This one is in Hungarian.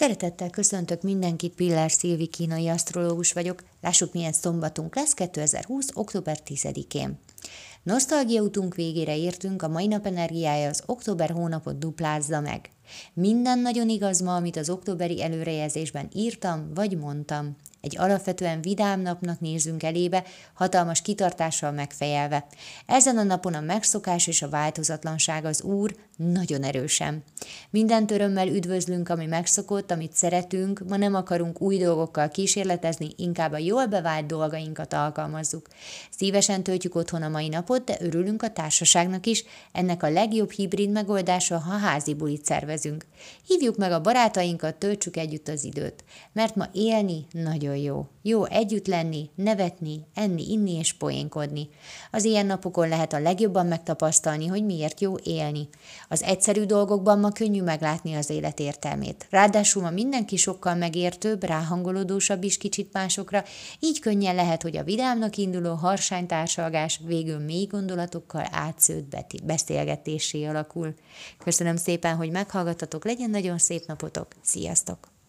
Szeretettel köszöntök mindenkit, Pillár Szilvi kínai asztrológus vagyok. Lássuk, milyen szombatunk lesz 2020. október 10-én. Nosztalgia utunk végére értünk, a mai nap energiája az október hónapot duplázza meg. Minden nagyon igaz ma, amit az októberi előrejelzésben írtam vagy mondtam. Egy alapvetően vidám napnak nézünk elébe, hatalmas kitartással megfejelve. Ezen a napon a megszokás és a változatlanság az Úr nagyon erősen. Minden örömmel üdvözlünk, ami megszokott, amit szeretünk, ma nem akarunk új dolgokkal kísérletezni, inkább a jól bevált dolgainkat alkalmazzuk. Szívesen töltjük otthon a mai napot, de örülünk a társaságnak is, ennek a legjobb hibrid megoldása, ha házi bulit szervezünk. Hívjuk meg a barátainkat, töltsük együtt az időt, mert ma élni nagyon jó. Jó együtt lenni, nevetni, enni, inni és poénkodni. Az ilyen napokon lehet a legjobban megtapasztalni, hogy miért jó élni. Az egyszerű dolgokban ma könnyű meglátni az élet értelmét. Ráadásul ma mindenki sokkal megértőbb, ráhangolódósabb is kicsit másokra, így könnyen lehet, hogy a vidámnak induló harsánytársalgás végül mély gondolatokkal átszőtt beszélgetésé alakul. Köszönöm szépen, hogy meghallgattatok, legyen nagyon szép napotok, sziasztok!